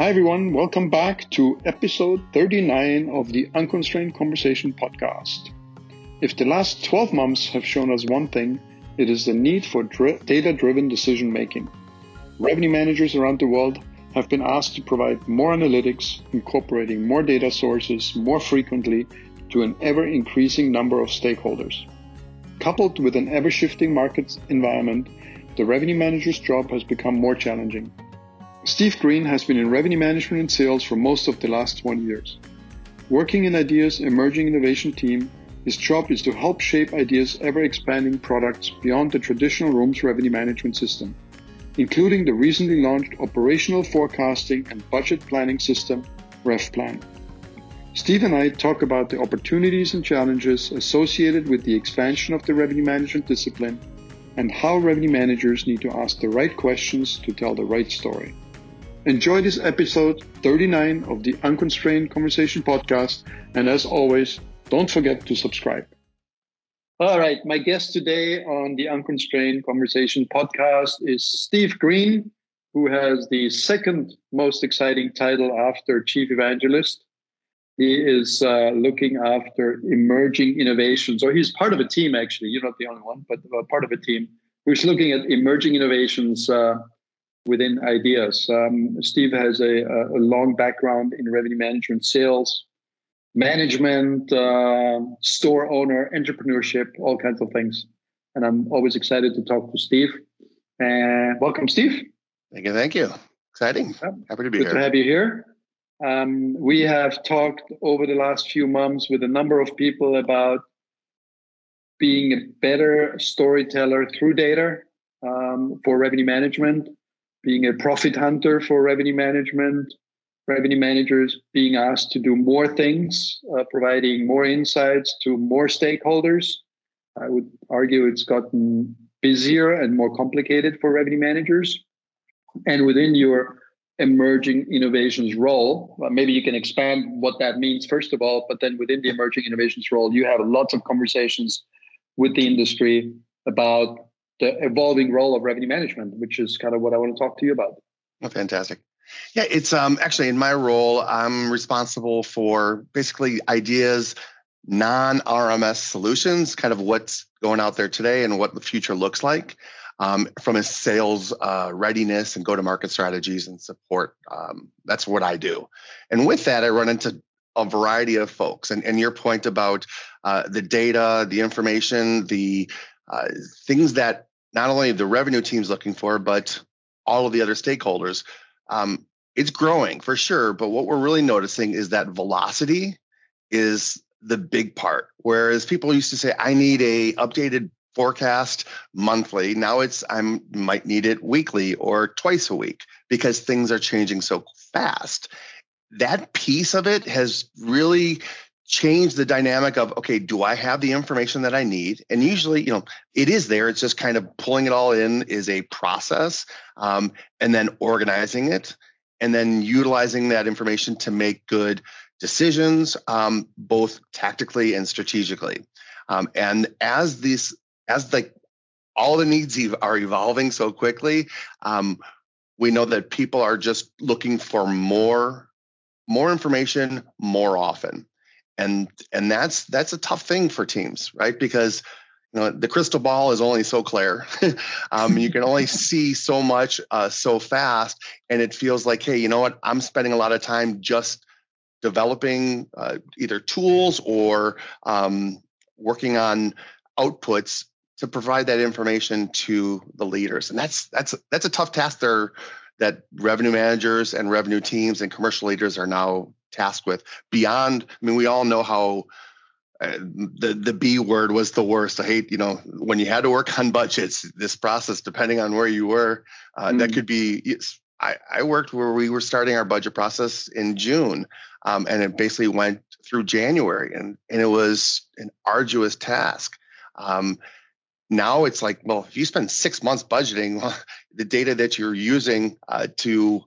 Hi, everyone. Welcome back to episode 39 of the Unconstrained Conversation podcast. If the last 12 months have shown us one thing, it is the need for data driven decision making. Revenue managers around the world have been asked to provide more analytics, incorporating more data sources more frequently to an ever increasing number of stakeholders. Coupled with an ever shifting market environment, the revenue manager's job has become more challenging. Steve Green has been in revenue management and sales for most of the last 20 years. Working in IDeaS Emerging Innovation team, his job is to help shape IDeaS ever expanding products beyond the traditional rooms revenue management system, including the recently launched operational forecasting and budget planning system, RevPlan. Steve and I talk about the opportunities and challenges associated with the expansion of the revenue management discipline and how revenue managers need to ask the right questions to tell the right story. Enjoy this episode 39 of the Unconstrained Conversation podcast. And as always, don't forget to subscribe. All right. My guest today on the Unconstrained Conversation podcast is Steve Green, who has the second most exciting title after Chief Evangelist. He is uh, looking after emerging innovations, or he's part of a team, actually. You're not the only one, but uh, part of a team who's looking at emerging innovations uh, within IDeaS. Um, Steve has a, a, long background in revenue management, sales, management, uh, store owner, entrepreneurship, all kinds of things. And I'm always excited to talk to Steve. And welcome, Steve. Thank you. Thank you. Exciting. Happy to be Good here. to have you here. Um, we have talked over the last few months with a number of people about being a better storyteller through data um, for revenue management being a profit hunter for revenue management, revenue managers being asked to do more things, uh, providing more insights to more stakeholders. I would argue it's gotten busier and more complicated for revenue managers. And within your emerging innovations role, well, maybe you can expand what that means, first of all, but then within the emerging innovations role, you have lots of conversations with the industry about the evolving role of revenue management, which is kind of what I want to talk to you about. Oh, fantastic. Yeah, it's um, actually in my role, I'm responsible for basically IDeaS, non RMS solutions, kind of what's going out there today and what the future looks like um, from a sales uh, readiness and go to market strategies and support. Um, that's what I do. And with that, I run into a variety of folks. And, and your point about uh, the data, the information, the uh, things that not only the revenue team's looking for, but all of the other stakeholders. Um, it's growing for sure, but what we're really noticing is that velocity is the big part. Whereas people used to say, "I need a updated forecast monthly," now it's I might need it weekly or twice a week because things are changing so fast. That piece of it has really change the dynamic of okay do i have the information that i need? And usually you know it is there. It's just kind of pulling it all in is a process um, and then organizing it and then utilizing that information to make good decisions um, both tactically and strategically. Um, and as these as like all the needs are evolving so quickly um, we know that people are just looking for more more information more often and and that's that's a tough thing for teams right? Because you know the crystal ball is only so clear. Um, you can only see so much uh, so fast and it feels like hey you know what? I'm spending a lot of time just developing uh, either tools or um, working on outputs to provide that information to the leaders. And that's that's that's a tough task there that revenue managers and revenue teams and commercial leaders are now tasked with beyond i mean we all know how uh, the the b word was the worst i hate you know when you had to work on budgets this process depending on where you were uh, mm. that could be I, I worked where we were starting our budget process in june um, and it basically went through january and and it was an arduous task um, now it's like well if you spend six months budgeting well, the data that you're using uh, to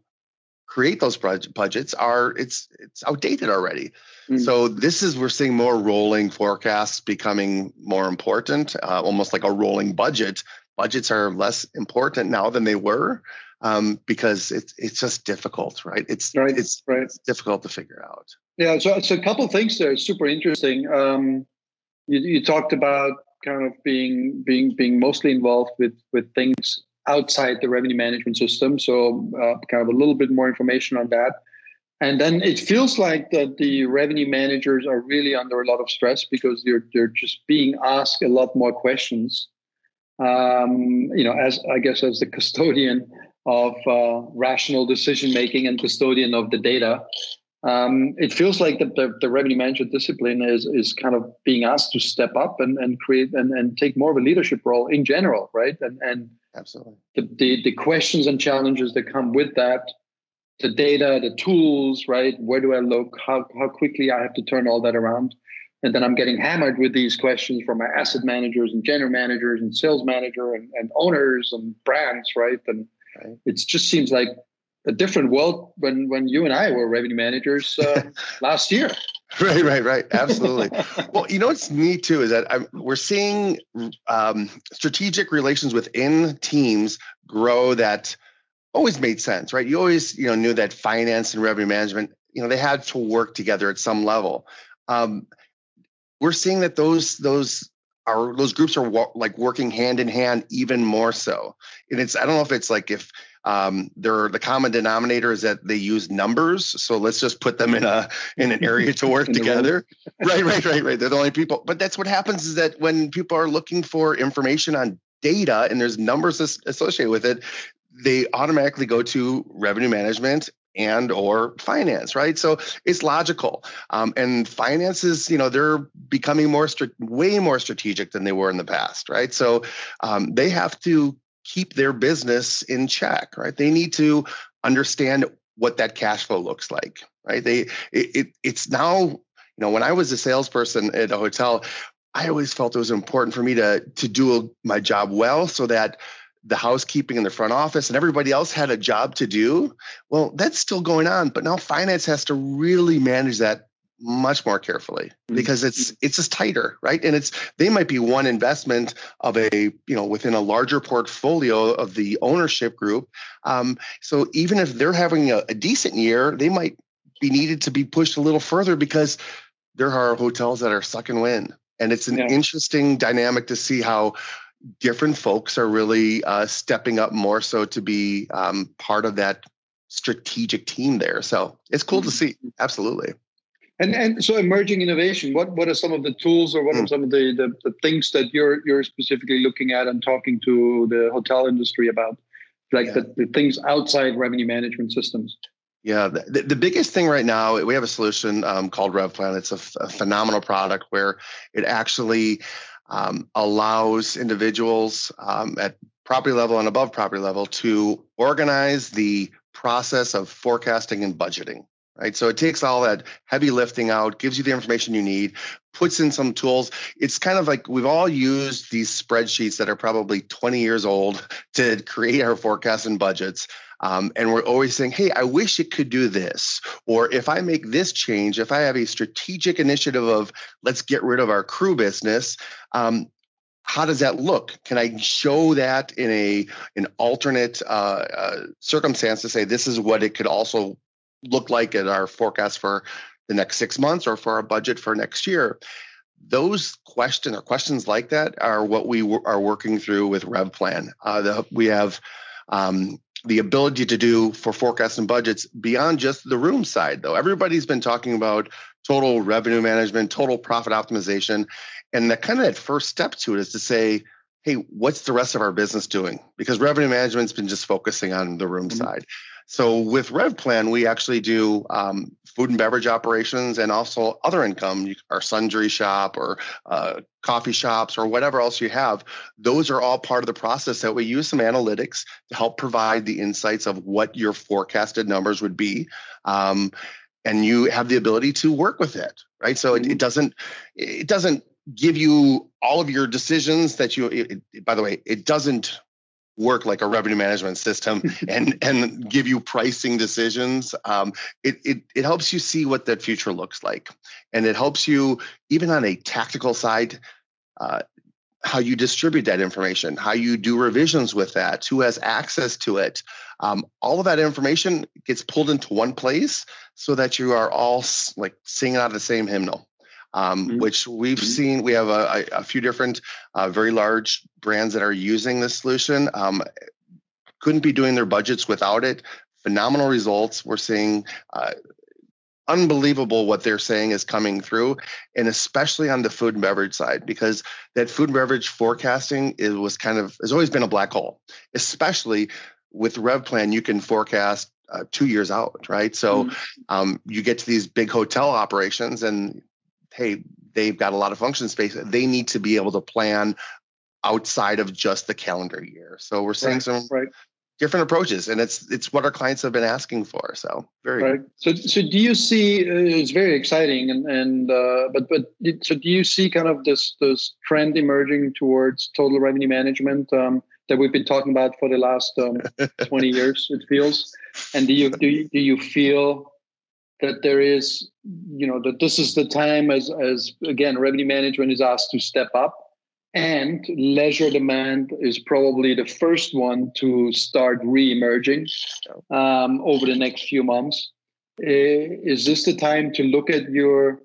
create those budgets are it's it's outdated already. Mm. So this is we're seeing more rolling forecasts becoming more important, uh, almost like a rolling budget. Budgets are less important now than they were, um, because it's it's just difficult, right? It's right, it's right. It's difficult to figure out. Yeah, so so a couple things there. Super interesting. Um, you, you talked about kind of being being being mostly involved with with things outside the revenue management system. So uh, kind of a little bit more information on that. And then it feels like that the revenue managers are really under a lot of stress because they're they're just being asked a lot more questions. Um, you know, as I guess as the custodian of uh, rational decision making and custodian of the data, um, it feels like the, the, the, revenue management discipline is is kind of being asked to step up and, and create and, and take more of a leadership role in general, right? And and absolutely the, the, the questions and challenges that come with that, the data, the tools, right? Where do I look? How how quickly I have to turn all that around? And then I'm getting hammered with these questions from my asset managers and general managers and sales manager and, and owners and brands, right? And right. it just seems like a different world when when you and I were revenue managers uh, last year. Right, right, right. Absolutely. well, you know what's neat too is that I'm, we're seeing um, strategic relations within teams grow. That always made sense, right? You always you know knew that finance and revenue management you know they had to work together at some level. Um, we're seeing that those those are those groups are like working hand in hand even more so. And it's I don't know if it's like if um, they're the common denominator is that they use numbers. So let's just put them in a in an area to work together. right, right, right, right. They're the only people. But that's what happens is that when people are looking for information on data and there's numbers associated with it, they automatically go to revenue management and or finance right so it's logical um, and finances you know they're becoming more way more strategic than they were in the past right so um, they have to keep their business in check, right? They need to understand what that cash flow looks like, right? They it, it it's now, you know, when I was a salesperson at a hotel, I always felt it was important for me to to do my job well so that the housekeeping in the front office and everybody else had a job to do. Well, that's still going on, but now finance has to really manage that much more carefully mm-hmm. because it's it's just tighter right and it's they might be one investment of a you know within a larger portfolio of the ownership group um, so even if they're having a, a decent year they might be needed to be pushed a little further because there are hotels that are sucking wind and it's an yeah. interesting dynamic to see how different folks are really uh, stepping up more so to be um, part of that strategic team there so it's cool mm-hmm. to see absolutely and and so emerging innovation, what what are some of the tools or what are hmm. some of the, the, the things that you're you're specifically looking at and talking to the hotel industry about? Like yeah. the, the things outside revenue management systems. Yeah, the, the biggest thing right now, we have a solution um, called RevPlan. It's a, a, phenomenal product where it actually um, allows individuals um, at property level and above property level to organize the process of forecasting and budgeting right? So it takes all that heavy lifting out, gives you the information you need, puts in some tools. It's kind of like we've all used these spreadsheets that are probably 20 years old to create our forecasts and budgets. Um, and we're always saying, hey, I wish it could do this. Or if I make this change, if I have a strategic initiative of let's get rid of our crew business, um, how does that look? Can I show that in a an alternate uh, uh, circumstance to say this is what it could also look like at our forecast for the next six months or for our budget for next year those questions or questions like that are what we w- are working through with RevPlan. Uh, the, we have um, the ability to do for forecasts and budgets beyond just the room side, though. Everybody's been talking about total revenue management, total profit optimization, and the kind of that first step to it is to say, hey, what's the rest of our business doing? Because revenue management's been just focusing on the room mm-hmm. side. So with RevPlan, we actually do um, food and beverage operations and also other income, our sundry shop or uh, coffee shops or whatever else you have. Those are all part of the process that we use some analytics to help provide the insights of what your forecasted numbers would be. Um, and you have the ability to work with it, right? So it, it doesn't it doesn't give you all of your decisions that you. It, by the way, it doesn't work like a revenue management system and and give you pricing decisions um, it, it it helps you see what that future looks like and it helps you even on a tactical side uh, how you distribute that information, how you do revisions with that, who has access to it. Um, all of that information gets pulled into one place so that you are all like singing out of the same hymnal. Um, mm-hmm. Which we've mm-hmm. seen, we have a, a few different, uh, very large brands that are using this solution. Um, couldn't be doing their budgets without it. Phenomenal results. We're seeing uh, unbelievable what they're saying is coming through and especially on the food and beverage side because that food and beverage forecasting is was kind of has always been a black hole especially with RevPlan you can forecast uh, two years out right so mm-hmm. um, you get to these big hotel operations and hey they've got a lot of function space they need to be able to plan outside of just the calendar year. So we're seeing right, some right. different approaches and it's it's what our clients have been asking for so very right. so so do you see uh, it's very exciting and and uh, but but so do you see kind of this this trend emerging towards total revenue management um, that we've been talking about for the last um, 20 years it feels? And do you do you, do you feel that there is you know that this is the time as as again revenue management is asked to step up and leisure demand is probably the first one to start re-emerging um, over the next few months. Is this the time to look at your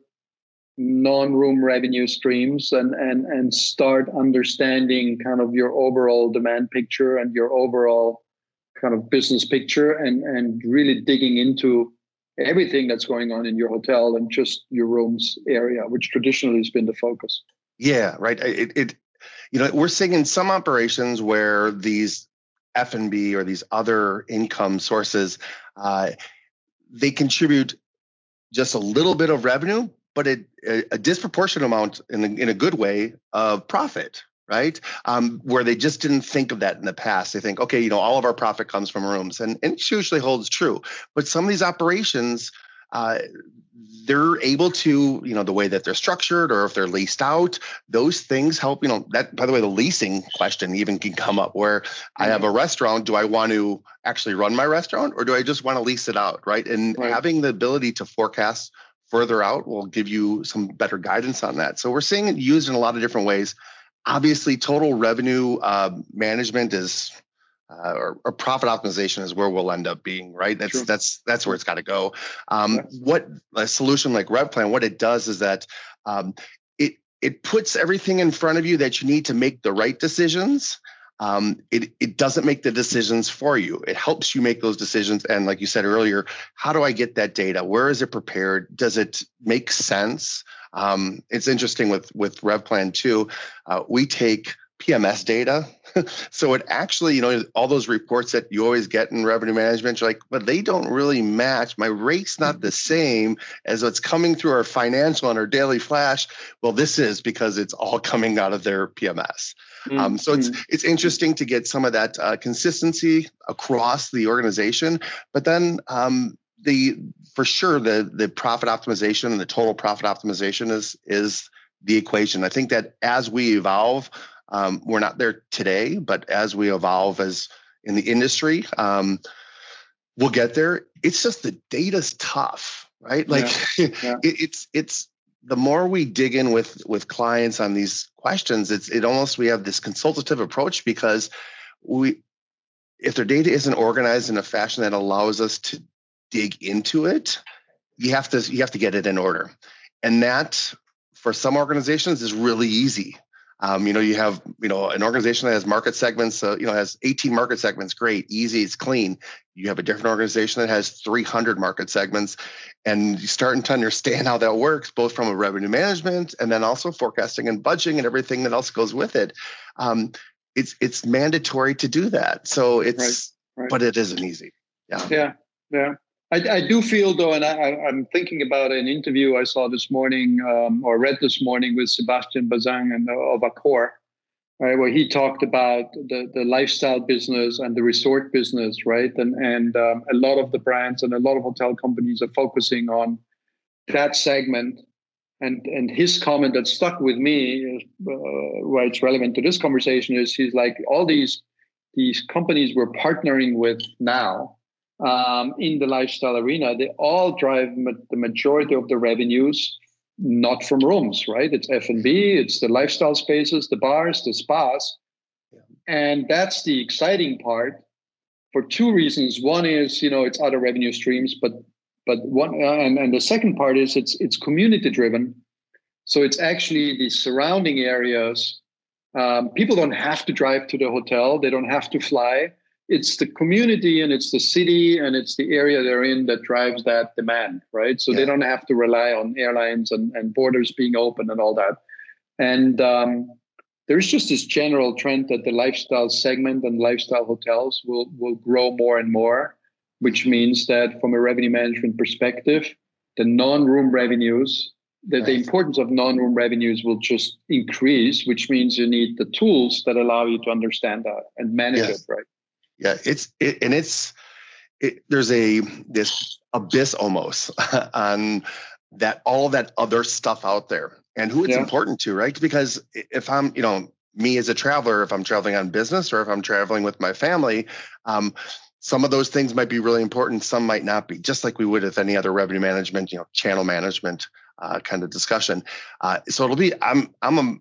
non-room revenue streams and, and, and start understanding kind of your overall demand picture and your overall kind of business picture and, and really digging into everything that's going on in your hotel and just your rooms area, which traditionally has been the focus. Yeah, right. It, it you know, we're seeing in some operations where these F and B or these other income sources, uh, they contribute just a little bit of revenue, but a, a disproportionate amount in a, in a good way of profit, right? Um, where they just didn't think of that in the past. They think, okay, you know, all of our profit comes from rooms, and, and it usually holds true. But some of these operations, uh, they're able to, you know, the way that they're structured or if they're leased out, those things help, you know, that by the way, the leasing question even can come up where mm-hmm. I have a mm-hmm. restaurant. Do I want to actually run my restaurant or do I just want to lease it out? Right. And right. having the ability to forecast further out will give you some better guidance on that. So we're seeing it used in a lot of different ways. Obviously, total revenue uh, management is uh, or, or, profit optimization is where we'll end up being, right? That's that's that's where it's got to go. Um, yes. What a solution like RevPlan, what it does is that um, it it puts everything in front of you that you need to make the right decisions. Um, it it doesn't make the decisions for you. It helps you make those decisions. And like you said earlier, how do I get that data? Where is it prepared? Does it make sense? Um, it's interesting with with RevPlan too. Uh, we take PMS data. so it actually, you know, all those reports that you always get in revenue management, you're like, but they don't really match. My rate's not the same as what's coming through our financial and our daily flash. Well, this is because it's all coming out of their PMS. Mm-hmm. Um, so it's mm-hmm. it's interesting to get some of that uh, consistency across the organization, but then um, the for sure the the profit optimization and the total profit optimization is is the equation. I think that as we evolve um, we're not there today, but as we evolve as in the industry, um, we'll get there. It's just the data's tough, right? Like yeah. Yeah. It, it's it's the more we dig in with with clients on these questions, it's it almost we have this consultative approach because we if their data isn't organized in a fashion that allows us to dig into it, you have to you have to get it in order. And that for some organizations is really easy um, you know, you have you know an organization that has market segments. Uh, you know, has 18 market segments. Great, easy, it's clean. You have a different organization that has 300 market segments, and you're starting to understand how that works, both from a revenue management and then also forecasting and budgeting and everything that else goes with it. Um, it's it's mandatory to do that. So it's, right, right. but it isn't easy. Yeah. Yeah. Yeah. I, I, do feel though, and I, am thinking about an interview I saw this morning um, or read this morning with Sebastian Bazin and uh, of Accor, right, where he talked about the, the lifestyle business and the resort business, right, and and um, a lot of the brands and a lot of hotel companies are focusing on that segment. And and his comment that stuck with me, uh, why it's relevant to this conversation, is he's like all these these companies we're partnering with now um, in the lifestyle arena, they all drive ma- the majority of the revenues not from rooms, right? It's F and B, it's the lifestyle spaces, the bars, the spas, yeah. and that's the exciting part for two reasons. One is you know it's other revenue streams, but but one uh, and, and the second part is it's it's community driven, so it's actually the surrounding areas. Um, people don't have to drive to the hotel; they don't have to fly it's the community and it's the city and it's the area they're in that drives that demand, right? So yeah. they don't have to rely on airlines and, and borders being open and all that. And um, there's just this general trend that the lifestyle segment and lifestyle hotels will will grow more and more, which means that from a revenue management perspective, the non-room revenues, that the importance of non-room revenues will just increase, which means you need the tools that allow you to understand that and manage yes. it, right? Yeah, it's it, and it's it, there's a this abyss almost on that all that other stuff out there and who it's yeah. important to, right? Because if I'm, you know, me as a traveler, if I'm traveling on business or if I'm traveling with my family, um, some of those things might be really important. Some might not be. Just like we would with any other revenue management, you know, channel management uh, kind of discussion. Uh, so it'll be. I'm. I'm a.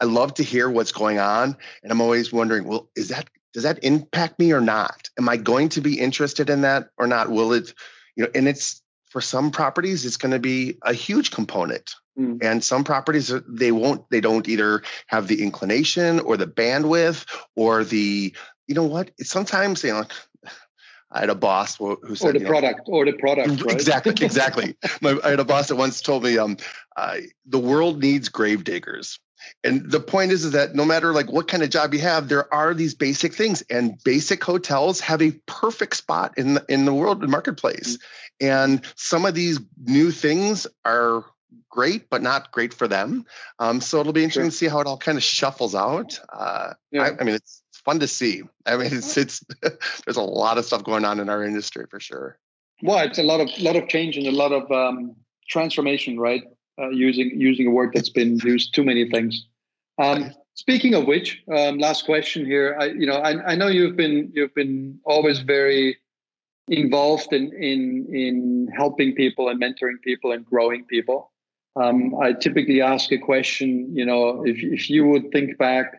I love to hear what's going on, and I'm always wondering, well, is that does that impact me or not? Am I going to be interested in that or not? Will it, you know, and it's for some properties, it's going to be a huge component. Mm. And some properties, uh, they won't, they don't either have the inclination or the bandwidth or the, you know what? It's sometimes, you know, I had a boss who said, "Or the product, know, or the product." Right? Exactly, exactly. My, I had a boss that once told me, um, uh, "The world needs grave diggers." And the point is, is that no matter like what kind of job you have, there are these basic things, and basic hotels have a perfect spot in the, in the world marketplace. Mm-hmm. And some of these new things are great, but not great for them. Um, so it'll be interesting sure. to see how it all kind of shuffles out. Uh, yeah. I, I, mean, it's fun to see. I mean, it's it's there's a lot of stuff going on in our industry for sure. Well, it's a lot of lot of change and a lot of um, transformation, right? Uh, using using a word that's been used too many things. Um, speaking of which, um, last question here. I, you know, I, I know you've been you've been always very involved in in in helping people and mentoring people and growing people. Um, I typically ask a question. You know, if if you would think back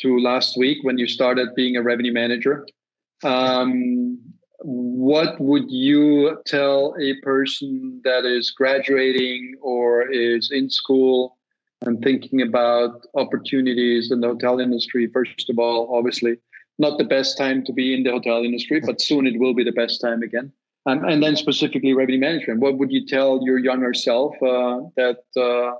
to last week when you started being a revenue manager, um, what would you tell a person that is graduating or is in school and thinking about opportunities in the hotel industry? First of all, obviously, not the best time to be in the hotel industry, but soon it will be the best time again. Um, and then specifically revenue management. What would you tell your younger self uh, that uh,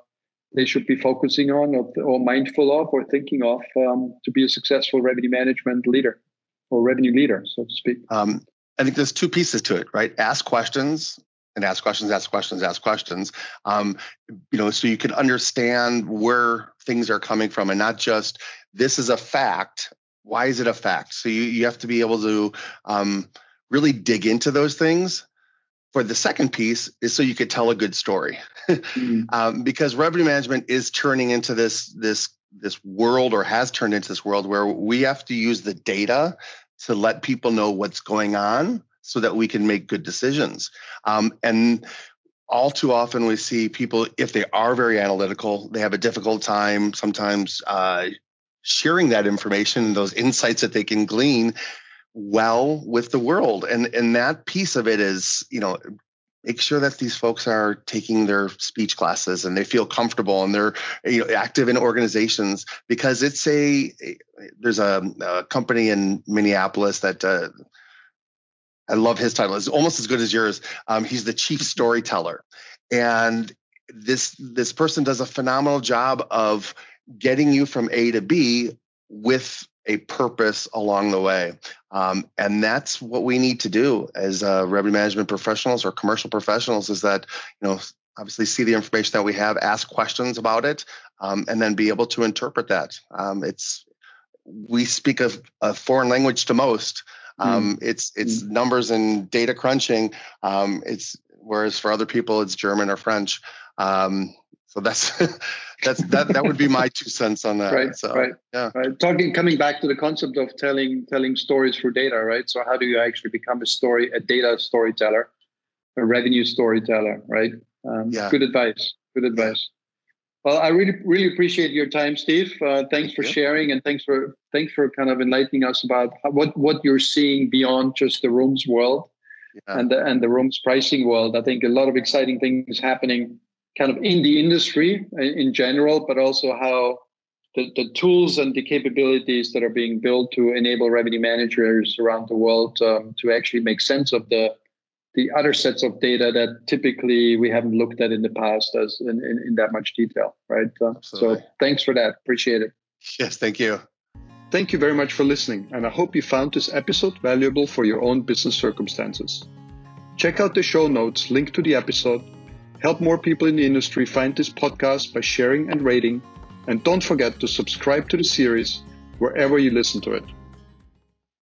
they should be focusing on or, or, mindful of or thinking of um, to be a successful revenue management leader or revenue leader, so to speak? Um, I think there's two pieces to it, right? Ask questions and ask questions, ask questions, ask questions. Um, you know, so you can understand where things are coming from and not just this is a fact. Why is it a fact? So you, you have to be able to um, really dig into those things. For the second piece is so you could tell a good story, mm-hmm. um, because revenue management is turning into this this this world or has turned into this world where we have to use the data to let people know what's going on so that we can make good decisions. Um, and all too often we see people, if they are very analytical, they have a difficult time sometimes uh, sharing that information and those insights that they can glean well with the world. And and that piece of it is, you know, make sure that these folks are taking their speech classes and they feel comfortable and they're you know active in organizations because it's a there's a, a company in Minneapolis that uh, I love his title. It's almost as good as yours. Um, he's the chief storyteller, and this this person does a phenomenal job of getting you from A to B with a purpose along the way. Um, and that's what we need to do as uh, revenue management professionals or commercial professionals is that, you know, obviously see the information that we have, ask questions about it, um, and then be able to interpret that. Um, it's, we speak of a foreign language to most. Mm. It's, it's mm. numbers and data crunching. Um, it's, whereas for other people, it's German or French. Um, so that's that's that that would be my two cents on that. Right. So, right. Yeah. Right. Talking coming back to the concept of telling telling stories through data, right? So how do you actually become a story a data storyteller, a revenue storyteller, right? Um, yeah. Good advice. Good advice. Well, I really, really appreciate your time, Steve. Uh, thanks for you. sharing, and thanks for thanks for kind of enlightening us about how, what what you're seeing beyond just the rooms world yeah. and the and the rooms pricing world. I think a lot of exciting things happening, kind of in the industry in general, but also how the, the tools and the capabilities that are being built to enable revenue managers around the world um, to actually make sense of the the other sets of data that typically we haven't looked at in the past as in, in, in that much detail, right? Uh, so thanks for that. Appreciate it. Yes, thank you. Thank you very much for listening, and I hope you found this episode valuable for your own business circumstances. Check out the show notes linked to the episode. Help more people in the industry find this podcast by sharing and rating. And don't forget to subscribe to the series wherever you listen to it.